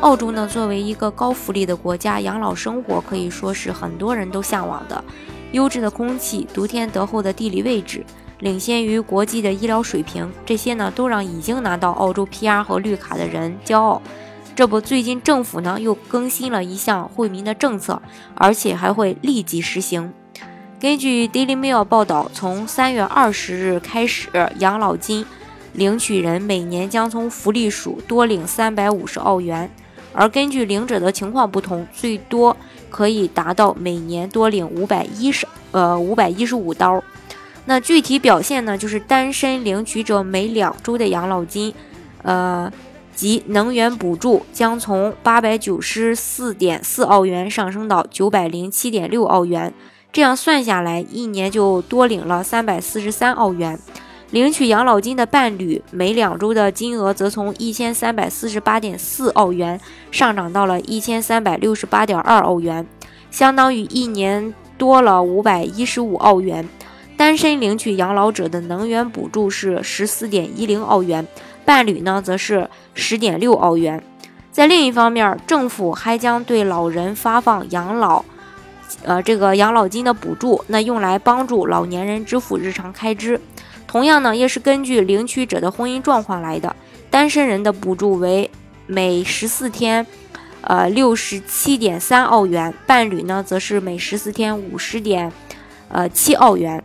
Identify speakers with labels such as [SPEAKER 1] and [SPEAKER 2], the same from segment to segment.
[SPEAKER 1] 澳洲呢，作为一个高福利的国家，养老生活可以说是很多人都向往的。优质的空气、得天独厚的地理位置、领先于国际的医疗水平，这些呢都让已经拿到澳洲 PR 和绿卡的人骄傲。这不，最近政府呢又更新了一项惠民的政策，而且还会立即实行。根据 Daily Mail 报道，从三月二十日开始，养老金领取人每年将从福利署多领三百五十澳元。而根据领者的情况不同，最多可以达到每年多领五百一十呃五百一十五刀。那具体表现呢，就是单身领取者每两周的养老金，呃及能源补助将从八百九十四点四澳元上升到九百零七点六澳元，这样算下来，一年就多领了三百四十三澳元。领取养老金的伴侣每两周的金额则从一千三百四十八点四澳元上涨到了一千三百六十八点二澳元，相当于一年多了五百一十五澳元。单身领取养老者的能源补助是十四点一零澳元，伴侣呢则是十点六澳元。在另一方面，政府还将对老人发放养老，呃，这个养老金的补助，那用来帮助老年人支付日常开支。同样呢，也是根据领取者的婚姻状况来的。单身人的补助为每十四天，呃，六十七点三澳元；伴侣呢，则是每十四天五十点，呃，七澳元。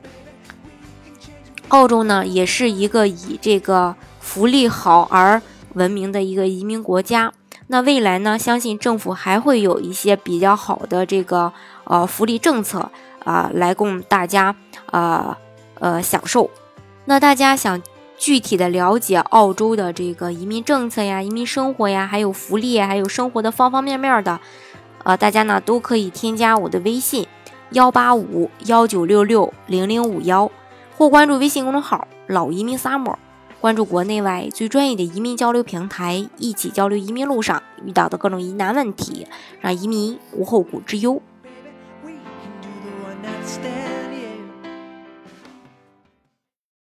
[SPEAKER 1] 澳洲呢，也是一个以这个福利好而闻名的一个移民国家。那未来呢，相信政府还会有一些比较好的这个呃福利政策啊，来供大家啊呃享受。那大家想具体的了解澳洲的这个移民政策呀、移民生活呀，还有福利，还有生活的方方面面的，呃，大家呢都可以添加我的微信幺八五幺九六六零零五幺，或关注微信公众号“老移民 summer”，关注国内外最专业的移民交流平台，一起交流移民路上遇到的各种疑难问题，让移民无后顾之忧。